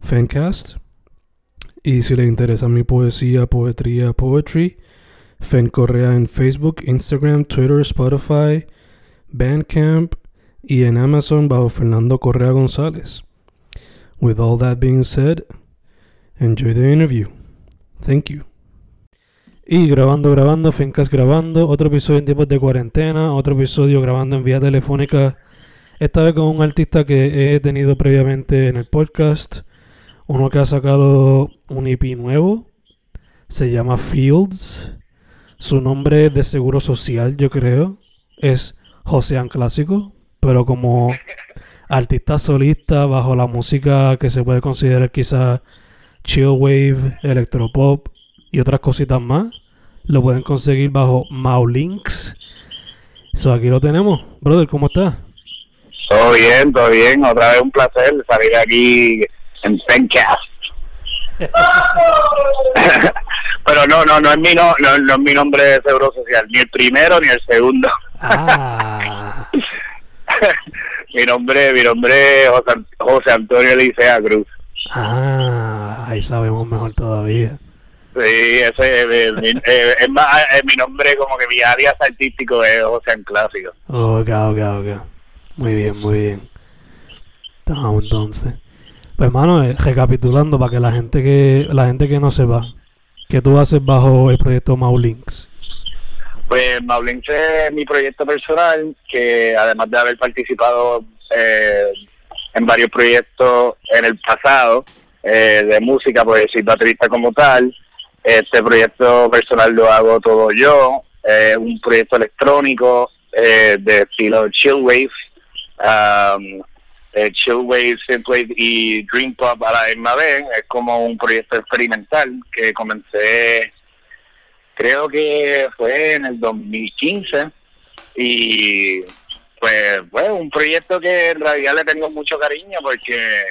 Fancast. Y si le interesa mi poesía, poetría, poetry, Fen Correa en Facebook, Instagram, Twitter, Spotify, Bandcamp y en Amazon bajo Fernando Correa González. With all that being said, enjoy the interview. Thank you. Y grabando, grabando, Fencast grabando, otro episodio en tiempos de cuarentena, otro episodio grabando en vía telefónica, esta vez con un artista que he tenido previamente en el podcast, uno que ha sacado un EP nuevo, se llama Fields, su nombre de seguro social, yo creo, es Josean Clásico, pero como artista solista bajo la música que se puede considerar quizás chill wave, electropop y otras cositas más. Lo pueden conseguir bajo Maulinks. So, aquí lo tenemos. Brother, ¿cómo estás? Todo bien, todo bien. Otra vez un placer salir aquí en Fencast. Pero no, no, no es mi no, no, no es mi nombre de seguro social, ni el primero ni el segundo. Ah, mi nombre, mi nombre es José, José Antonio Elisea Cruz. ah, ahí sabemos mejor todavía. Sí, ese eh, mi- eh, es más, eh, mi nombre como que mi área artístico es José en Clásico. Ok, ok, ok. Muy bien, muy bien. Estamos entonces. Pues hermano, eh, recapitulando para que la gente que la gente que no sepa, que tú haces bajo el proyecto Maulinks. Pues Maulinx es mi proyecto personal, que además de haber participado eh, en varios proyectos en el pasado eh, de música, pues soy baterista como tal. Este proyecto personal lo hago todo yo, es un proyecto electrónico eh, de estilo chill wave, um, eh, chill wave, synthwave y dream pop a la misma vez. Es como un proyecto experimental que comencé creo que fue en el 2015 y pues fue un proyecto que en realidad le tengo mucho cariño porque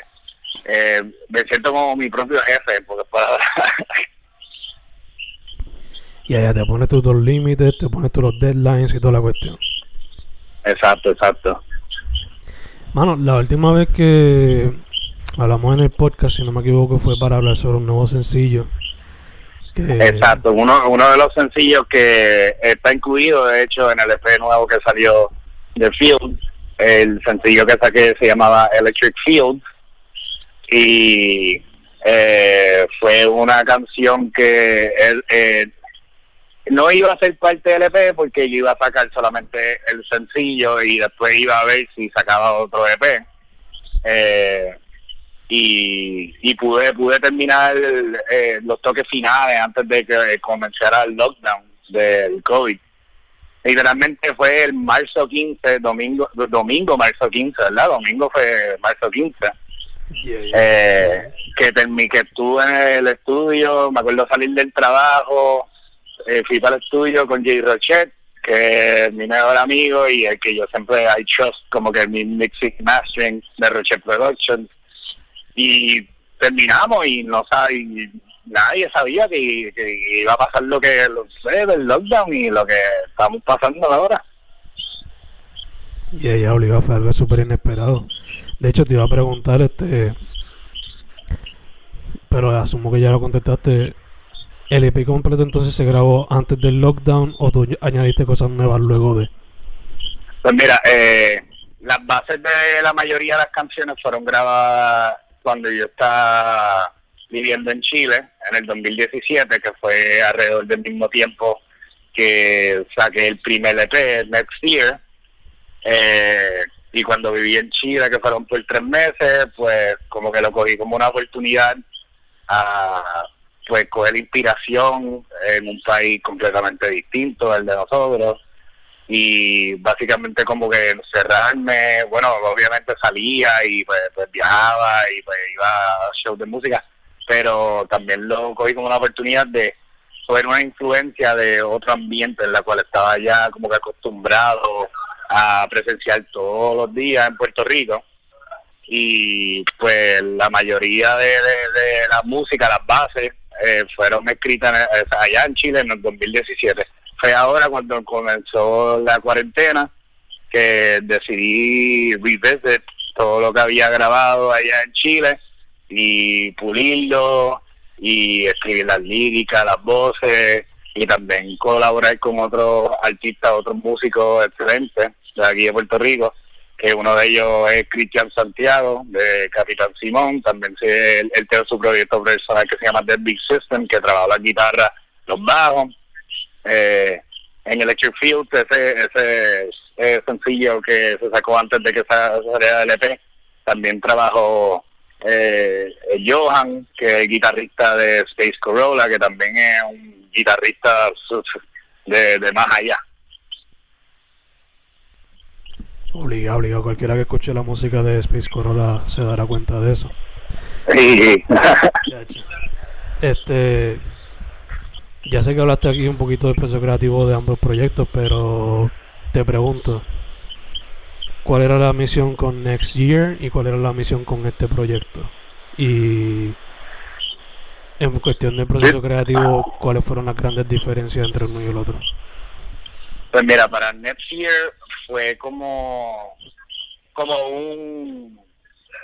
eh, me siento como mi propio jefe porque para Y allá te pones tus dos límites, te pones tus los deadlines y toda la cuestión. exacto exacto Mano, la última vez que hablamos en el podcast, si no me equivoco, fue para hablar sobre un nuevo sencillo. Exacto uno uno de los sencillos que está incluido de hecho en el EP nuevo que salió de Field el sencillo que saqué se llamaba Electric Field y eh, fue una canción que él, eh, no iba a ser parte del EP porque yo iba a sacar solamente el sencillo y después iba a ver si sacaba otro EP eh, y, y pude pude terminar eh, los toques finales antes de que comenzara el lockdown del COVID. Literalmente fue el marzo 15 domingo domingo marzo 15 verdad domingo fue marzo 15 Yeah, yeah. eh, que termi- que estuve en el estudio, me acuerdo salir del trabajo, fui para el estudio con Jay Rochet, que es mi mejor amigo y el que yo siempre I trust como que mi mixing mastering de Rochet Productions y terminamos y no sabe nadie sabía que, iba a pasar lo que lo sé del lockdown y lo que estamos pasando ahora Y ella Oliva fue algo súper inesperado. De hecho, te iba a preguntar, este. Pero asumo que ya lo contestaste. ¿El EP completo entonces se grabó antes del lockdown o tú añadiste cosas nuevas luego de? Pues mira, eh, las bases de la mayoría de las canciones fueron grabadas cuando yo estaba viviendo en Chile, en el 2017, que fue alrededor del mismo tiempo que saqué el primer EP, Next Year. Eh, y cuando viví en Chile, que fueron por tres meses, pues como que lo cogí como una oportunidad a pues coger inspiración en un país completamente distinto al de nosotros. Y básicamente como que encerrarme, bueno, obviamente salía y pues, pues, viajaba y pues iba a shows de música, pero también lo cogí como una oportunidad de coger una influencia de otro ambiente en la cual estaba ya como que acostumbrado a presenciar todos los días en Puerto Rico. Y pues la mayoría de, la música, las bases, eh, fueron escritas allá en Chile en el 2017. Fue ahora cuando comenzó la cuarentena que decidí revisit todo lo que había grabado allá en Chile y pulirlo y escribir las líricas, las voces y también colaborar con otros artistas, otros músicos excelentes de aquí de Puerto Rico, que uno de ellos es Cristian Santiago, de Capitán Simón, también él, tiene su proyecto personal que se llama The Big System, que trabaja la guitarra, los bajos. Eh, en Electric Field, ese, ese, sencillo que se sacó antes de que saliera el EP, también trabajó eh, Johan, que es guitarrista de Space Corolla, que también es un guitarrista de, de más allá. Obligado, obligado. Cualquiera que escuche la música de Space Corolla se dará cuenta de eso. este, ya sé que hablaste aquí un poquito del proceso creativo de ambos proyectos, pero te pregunto, ¿cuál era la misión con Next Year y cuál era la misión con este proyecto? Y en cuestión del proceso creativo, ¿cuáles fueron las grandes diferencias entre uno y el otro? Pues mira, para Next fue como, como un,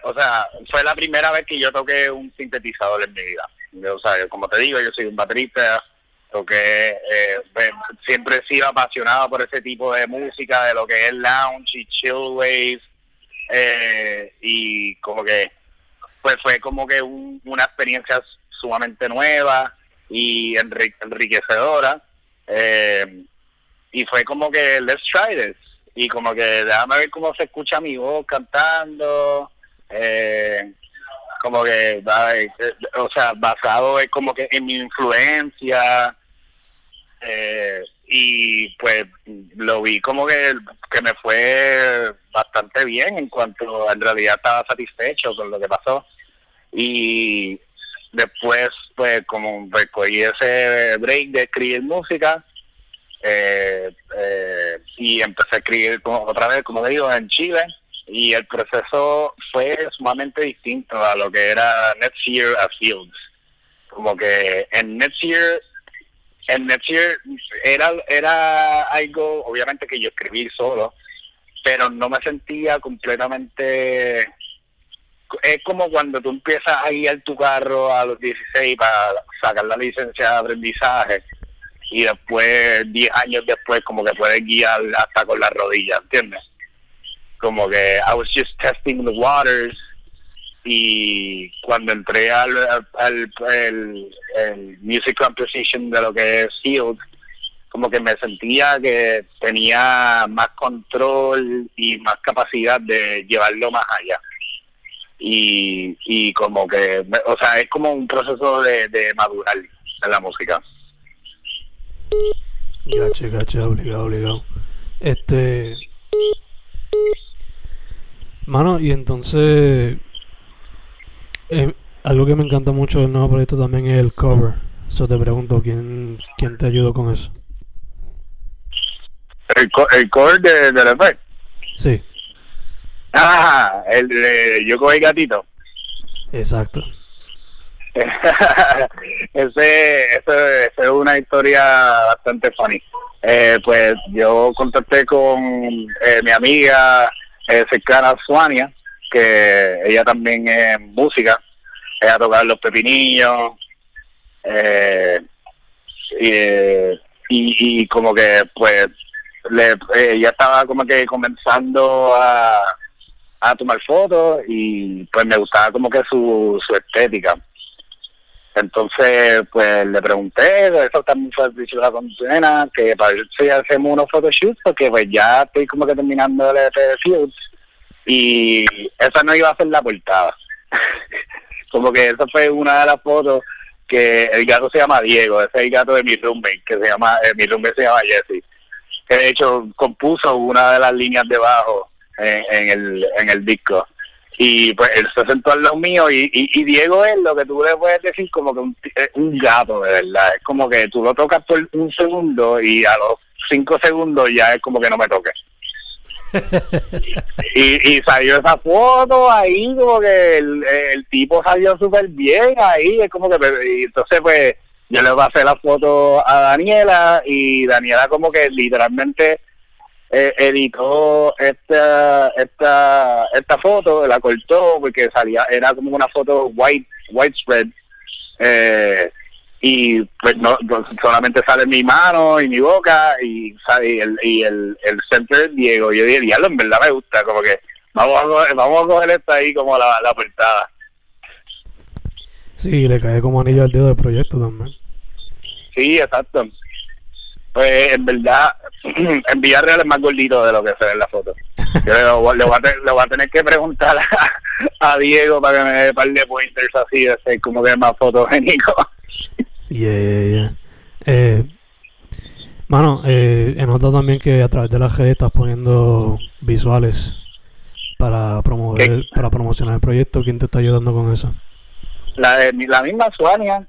o sea, fue la primera vez que yo toqué un sintetizador en mi vida. O sea, como te digo, yo soy un baterista, toqué, eh, pues, siempre he sido apasionado por ese tipo de música, de lo que es lounge y chill waves, eh, y como que, pues fue como que una experiencia sumamente nueva y enriquecedora. Eh, y fue como que, let's try this. Y como que déjame ver cómo se escucha mi voz cantando. Eh, como que, eh, o sea, basado en como que en mi influencia. Eh, y pues lo vi como que, que me fue bastante bien en cuanto en realidad estaba satisfecho con lo que pasó. Y después, pues, como recogí ese break de escribir música, eh, eh, y empecé a escribir otra vez, como digo, en Chile y el proceso fue sumamente distinto a lo que era Next Year a Fields. Como que en Next Year, en Next era, era algo, obviamente que yo escribí solo, pero no me sentía completamente... Es como cuando tú empiezas a guiar tu carro a los 16 para sacar la licencia de aprendizaje y después, 10 años después, como que puedes guiar hasta con las rodillas, ¿entiendes? Como que I was just testing the waters y cuando entré al, al, el, music composition de lo que es Field, como que me sentía que tenía más control y más capacidad de llevarlo más allá. Y, y como que, o sea, es como un proceso de, de madurar en la música. Gache, gache, obligado, obligado. Este. Mano, y entonces. Eh, algo que me encanta mucho del nuevo proyecto también es el cover. Eso te pregunto, ¿quién, quién te ayudó con eso? ¿El, el cover de, de la Sí. Ah, el de Yo con el gatito. Exacto. ese, ese, es una historia bastante funny. Eh, pues yo contacté con eh, mi amiga eh, cercana Suania, que ella también es música, ella toca los pepinillos, eh, y, y, como que pues le, ella estaba como que comenzando a a tomar fotos y pues me gustaba como que su, su estética. Entonces, pues le pregunté, eso también fue dicho la condena, que para ver si hacemos unos photoshoots, porque pues ya estoy como que terminando el EP de Fields y esa no iba a ser la portada. como que esa fue una de las fotos que el gato se llama Diego, ese es el gato de mi roommate, que se llama, eh, mi roommate se llama Jesse, que de hecho compuso una de las líneas de bajo en, en el, en el disco y pues él se sentó al lado mío y, y, Diego es lo que tú le puedes decir como que un, un gato de verdad. Es como que tú lo tocas por un segundo y a los cinco segundos ya es como que no me toques y, y salió esa foto ahí como que el, el tipo salió súper bien ahí es como que y entonces pues yo le pasé la foto a Daniela y Daniela como que literalmente eh, editó esta esta esta foto la cortó porque salía era como una foto white widespread eh, y pues no solamente sale mi mano y mi boca y sale el y el, el center Diego. Yo dije diablo en verdad me gusta como que vamos a coger, vamos a coger esta ahí como la, la portada sí le cae como anillo al dedo del proyecto también. Sí exacto pues en verdad, en Villarreal es más gordito de lo que se ve en la foto. Yo le, voy, a, tener que preguntar a, Diego para que me dé un par de pointers así, de ser como que es más fotogénico. Yeah, yeah, yeah. Eh, mano, eh, he notado también que a través de la redes estás poniendo visuales para promover, para promocionar el proyecto. ¿Quién te está ayudando con eso? La, de, la misma Suania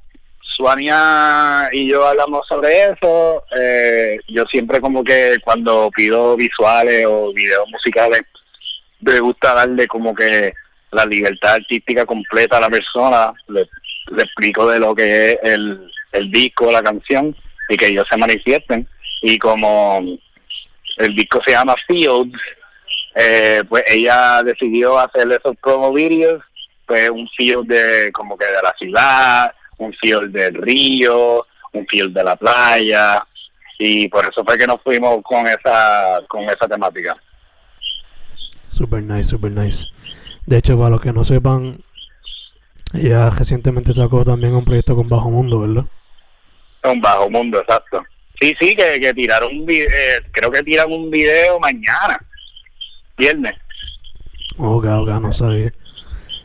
Suania y yo hablamos sobre eso. Eh, yo siempre como que cuando pido visuales o videos musicales, me gusta darle como que la libertad artística completa a la persona. Le, explico de lo que es el, el disco, la canción, y que ellos se manifiesten. Y como el disco se llama Fields, eh, pues ella decidió hacer esos promo videos, pues un field de como que de la ciudad, un field del río, un field de la playa, y por eso fue que nos fuimos con esa, con esa temática. Super nice, super nice. De hecho, para los que no sepan, ella recientemente sacó también un proyecto con Bajo Mundo, ¿verdad? Con Bajo Mundo, exacto. Sí, sí, que, que tiraron un video, eh, creo que tiran un video mañana, viernes. Ok, ok, no sabía.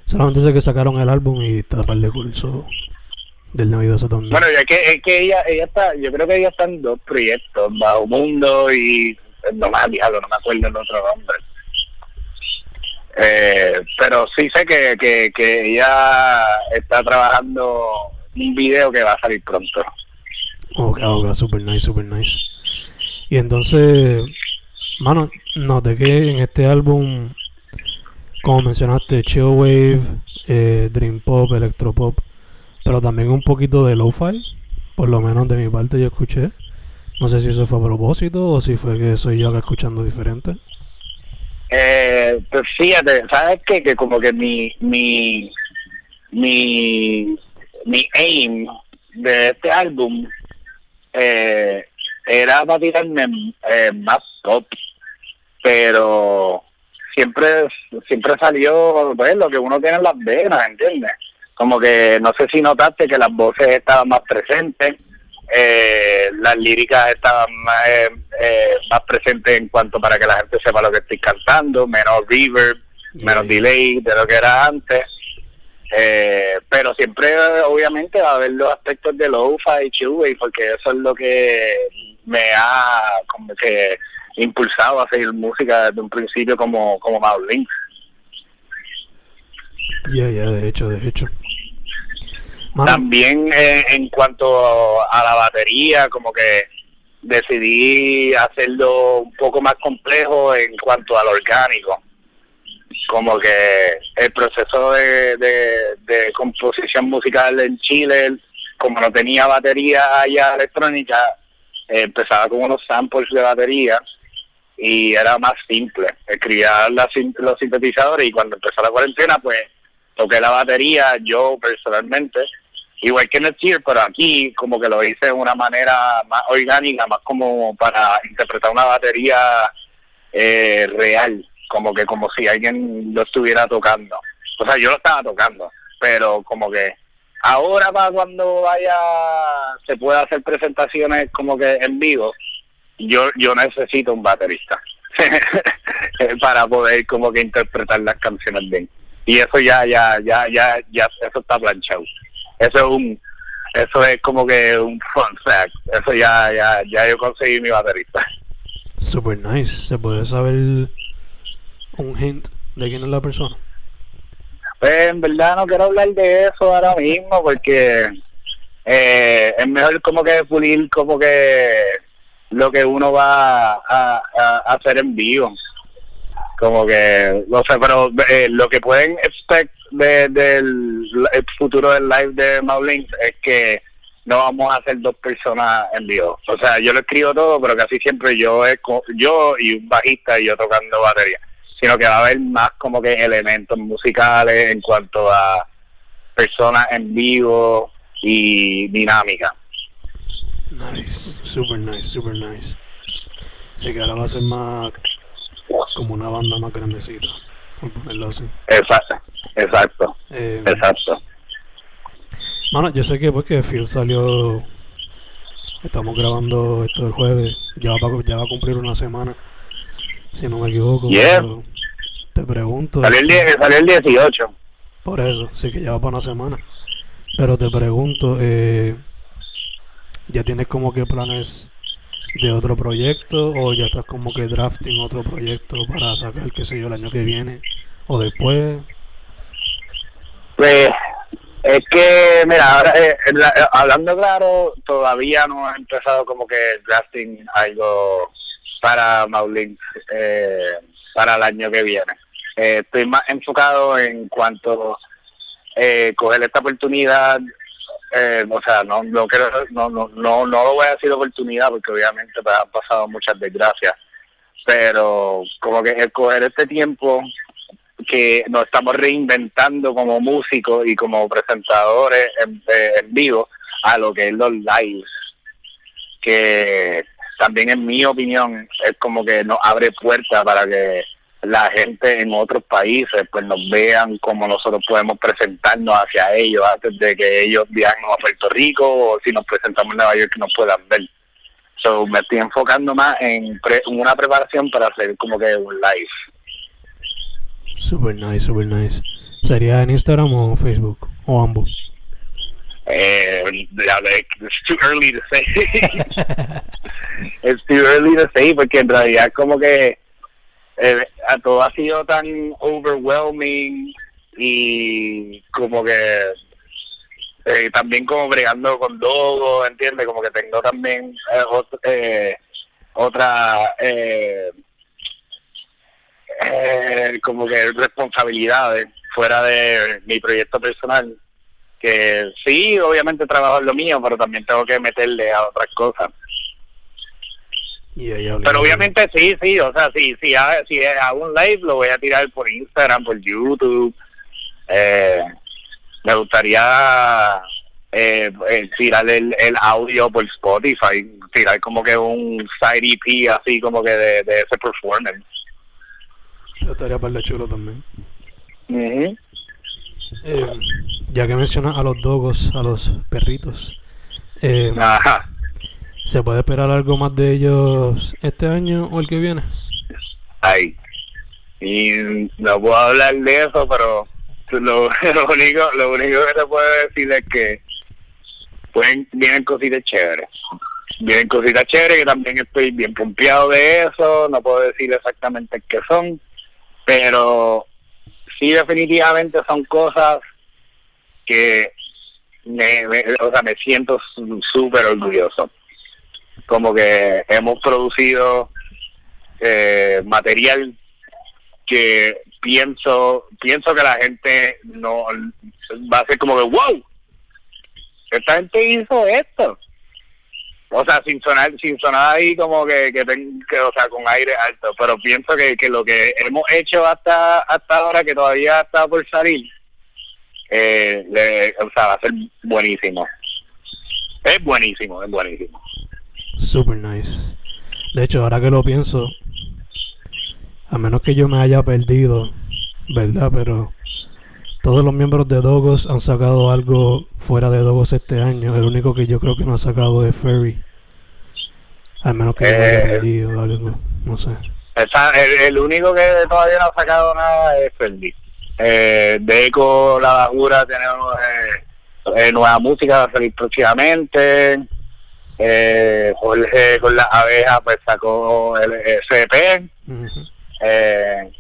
Solamente sé que sacaron el álbum y está par de curso del novidoso también. Bueno, es que, es que ella, ella está, yo creo que ella está en dos proyectos, Bajo Mundo y no me diablo, no me acuerdo el otro nombre. Eh, pero sí sé que, que, que ella está trabajando un video que va a salir pronto. Ok, ok, super nice, super nice. Y entonces, mano, noté que en este álbum, como mencionaste, Chill Wave, eh, Dream Pop, Electropop, pero también un poquito de lo-fi, por lo menos de mi parte yo escuché. No sé si eso fue a propósito o si fue que soy yo que escuchando diferente. Eh, pues fíjate, ¿sabes qué? Que como que mi, mi, mi, mi aim de este álbum eh, era para tirarme eh, más top, pero siempre siempre salió pues, lo que uno tiene en las venas, ¿entiendes? Como que no sé si notaste que las voces estaban más presentes, eh, las líricas estaban más, eh, eh, más presentes en cuanto para que la gente sepa lo que estoy cantando, menos reverb, menos delay de lo que era antes. pero siempre obviamente va a haber los aspectos de lo-fi y chill porque eso es lo que me ha como que impulsado a hacer música desde un principio como como Maulin. Ya, ya, de hecho, de hecho. También eh, en cuanto a la batería, como que decidí hacerlo un poco más complejo en cuanto al orgánico. Como que el proceso de, composición musical en Chile, como no tenía batería allá electrónica, eh, empezaba con unos samples de batería y era más simple. Escribía los sintetizadores y cuando empezó la cuarentena, pues toqué la batería yo personalmente igual que en el Cheer, pero aquí como que lo hice de una manera más orgánica, más como para interpretar una batería eh, real, como que como si alguien lo estuviera tocando. O sea, yo lo estaba tocando, pero como que ahora para cuando vaya se pueda hacer presentaciones como que en vivo, yo yo necesito un baterista para poder como que interpretar las canciones bien. Y eso ya ya ya ya ya eso está planchado. Eso es un eso es como que un fun fact. Eso ya ya ya yo conseguí mi baterista. Super nice. ¿Se puede saber un hint de quién es la persona? Pues en verdad no quiero hablar de eso ahora mismo porque eh, es mejor como que pulir como que lo que uno va a, hacer en vivo. Como que, no sé, pero eh, lo que pueden expect del futuro del live de Maulin es que no vamos a hacer dos personas en vivo. O sea, yo lo escribo todo, pero casi siempre yo, yo y un bajista y yo tocando batería sino que va a haber más como que elementos musicales en cuanto a personas en vivo y dinámica. Nice, super nice, super nice. Así que ahora va a ser más como una banda más grandecita, por ponerlo así. Exacto, exacto, eh, exacto. Mano, yo sé que porque Phil salió, estamos grabando esto el jueves, ya va, ya va a cumplir una semana si no me equivoco. Te pregunto. Salió el, salió el 18. Por eso, sí que lleva para una semana. Pero te pregunto, eh, ¿ya tienes como que planes de otro proyecto o ya estás como que drafting otro proyecto para sacar, qué sé yo, el año que viene o después? Pues es que, mira, ahora, eh, eh, hablando claro, todavía no he empezado como que drafting algo para Maulin eh, para el año que viene. Eh, estoy más enfocado en cuanto eh, coger esta oportunidad, eh, o sea, no no, creo, no, no, no, no lo voy a decir oportunidad porque obviamente pues, han pasado muchas desgracias, pero como que el coger este tiempo que nos estamos reinventando como músicos y como presentadores en, en vivo a lo que es los lives, que también en mi opinión es como que nos abre puertas para que la gente en otros países pues nos vean como nosotros podemos presentarnos hacia ellos antes de que ellos viajen a Puerto Rico o si nos presentamos en Nueva York que nos puedan ver. So, me estoy enfocando más en, una preparación para hacer como que un live. Super nice, super nice. ¿Sería en Instagram o Facebook? ¿O ambos? Eh, it's too early to say. it's too early to say porque en realidad como que eh, todo ha sido tan overwhelming y como que eh, también como bregando con Dogo, ¿entiendes? Como que tengo también eh, otra eh, como que responsabilidades fuera de mi proyecto personal que sí, obviamente trabajo en lo mío, pero también tengo que meterle a otras cosas. pero obviamente sí, sí, o sea, sí, sí, si hago un live lo voy a tirar por Instagram, por YouTube. Eh, me gustaría eh, eh tirar el, el, audio por Spotify, tirar como que un side EP así como que de, ese performance. Estaría para chulo también. Eh, ya que mencionas a los dogos, a los perritos, eh, ¿se puede esperar algo más de ellos este año o el que viene? Ay, y no puedo hablar de eso, pero lo, único lo único que te puedo decir es que pueden vienen cositas chéveres. Vienen cositas chéveres, que también estoy bien pompeado de eso, no puedo decir exactamente qué son, pero sí definitivamente son cosas que me, o sea, me siento súper orgulloso. Como que hemos producido eh, material que pienso pienso que la gente no va a ser como que wow esta gente hizo esto o sea sin sonar sin sonar ahí como que que, que o sea con aire alto pero pienso que, que lo que hemos hecho hasta hasta ahora que todavía está por salir eh, le, o sea, va a ser buenísimo. Es buenísimo, es buenísimo. Super nice. De hecho, ahora que lo pienso, a menos que yo me haya perdido, ¿verdad? Pero todos los miembros de Dogos han sacado algo fuera de Dogos este año. El único que yo creo que no ha sacado es Ferry. Al menos que haya Eh, perdido algo, no sé. El, el único que todavía no ha sacado nada es Ferdi. Eh, Deco, La Bajura, tenemos eh, eh, nueva música va a salir próximamente. Eh, Jorge con las abejas pues sacó el SP. Ujú. Eh,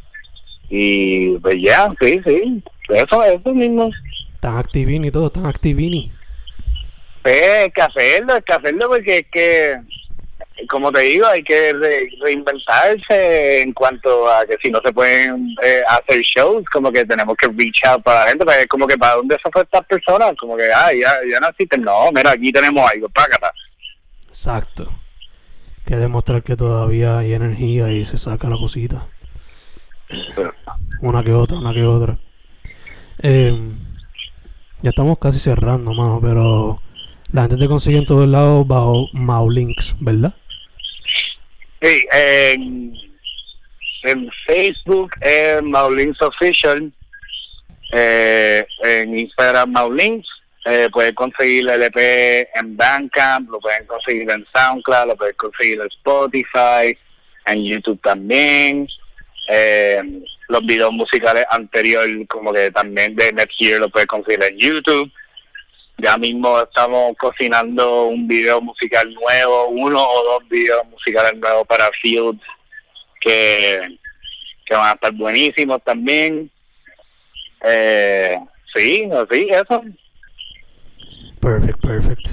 y pues ya, sí, sí. Eso, eso mismo. Están activini y todo, están activini. Pues, que hacerlo, hay que hacerlo porque es que, como te digo, hay que re- reinventarse en cuanto a que si no se pueden eh, hacer shows, como que tenemos que reach out para la gente, porque es como que para dónde se fue estas personas, como que, ah, ya, ya no existen, no, mira, aquí tenemos algo, págata. Exacto. Que demostrar que todavía hay energía y se saca la cosita. Una que otra, una que otra. Eh, ya estamos casi cerrando, mano, pero la gente te consigue en todos lados bajo Maulinks, ¿verdad? Sí, en, en Facebook, en Maulins Official, eh, en Instagram Maulins, eh, pueden conseguir el EP en Bandcamp, lo pueden conseguir en SoundCloud, lo pueden conseguir en Spotify, en YouTube también. Eh, los videos musicales anteriores, como que también de Next Year, lo pueden conseguir en YouTube. Ya mismo estamos cocinando un video musical nuevo, uno o dos videos musicales nuevos para Fields que, que van a estar buenísimos también. Eh, sí, sí, eso. Perfect, perfect.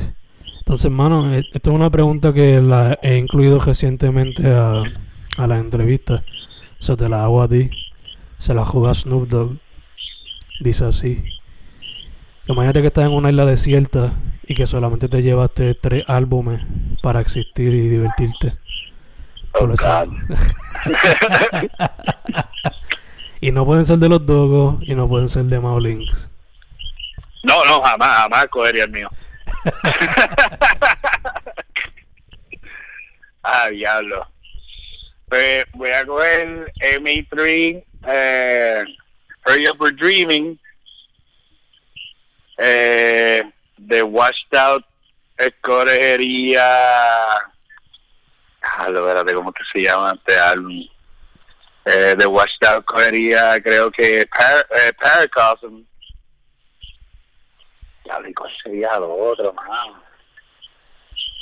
Entonces, mano, e- esta es una pregunta que la he incluido recientemente a, a la entrevista. So te la hago a ti. Se la juega Snoop Dogg. Dice así. Imagínate que estás en una isla desierta y que solamente te llevaste tres álbumes para existir y divertirte. Oh, God. y no pueden ser de los Dogos y no pueden ser de Maulinks. No, no, jamás, jamás cogería el mío. ah, diablo. Pues voy a coger MA3, eh, Hurry Up We're Dreaming, eh, The Washed Out, escogería... Ah, espérate, ¿cómo que se llama este álbum? Eh, The Washed Out cogería, creo que Par eh, Paracosm. Ya ¿y cuál sería lo otro, man?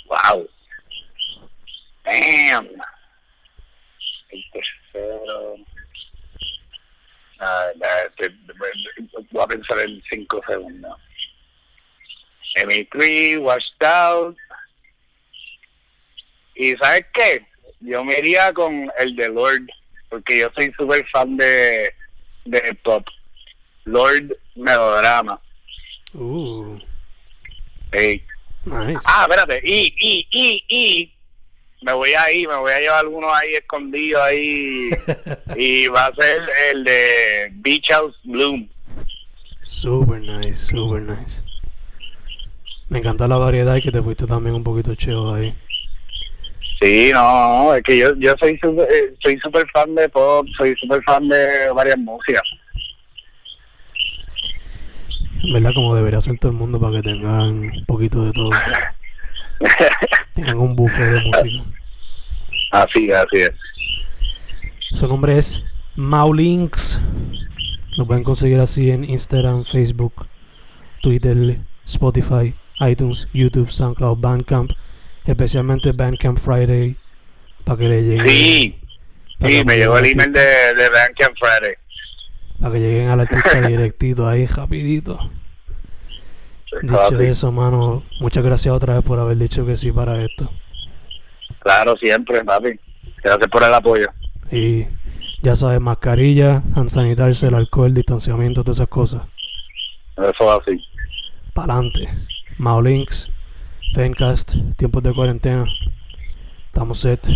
Wow. Damn. El tercero. Ah, te- voy a pensar en cinco segundos. M3, Washed Out. Y ¿sabes qué? Yo me iría con el de Lord, porque yo soy súper fan de, de pop. Lord Melodrama. Uh, Sí. nice. Ah, espérate, y, y, y, y, me voy a ir, me voy a llevar algunos ahí escondidos ahí, y va a ser el de Beach House Bloom. Super nice, super nice. Me encanta la variedad y que te fuiste también un poquito cheo ahí. Sí, no, no, es que yo, yo soy súper eh, soy super fan de pop, soy súper fan de varias músicas. ¿Verdad? Como debería ser todo el mundo para que tengan un poquito de todo. Tengan un buffet de música. así, así es. Su nombre es Maulinks. Lo pueden conseguir así en Instagram, Facebook, Twitter, Spotify, iTunes, YouTube, SoundCloud, Bandcamp. Especialmente Bandcamp Friday. Para que le lleguen. Sí, sí, me llegó el email de, de Bandcamp Friday. Para que lleguen al artista directito ahí, rapidito. Dicho eso, mano, muchas gracias otra vez por haber dicho que sí para esto. Claro, siempre, papi. Gracias por el apoyo. Y ya sabes, mascarilla, hand sanitizer, el alcohol, distanciamiento, todas esas cosas. Eso así. Pa'lante. Maulinks, Fencast, tiempos de cuarentena. Estamos set.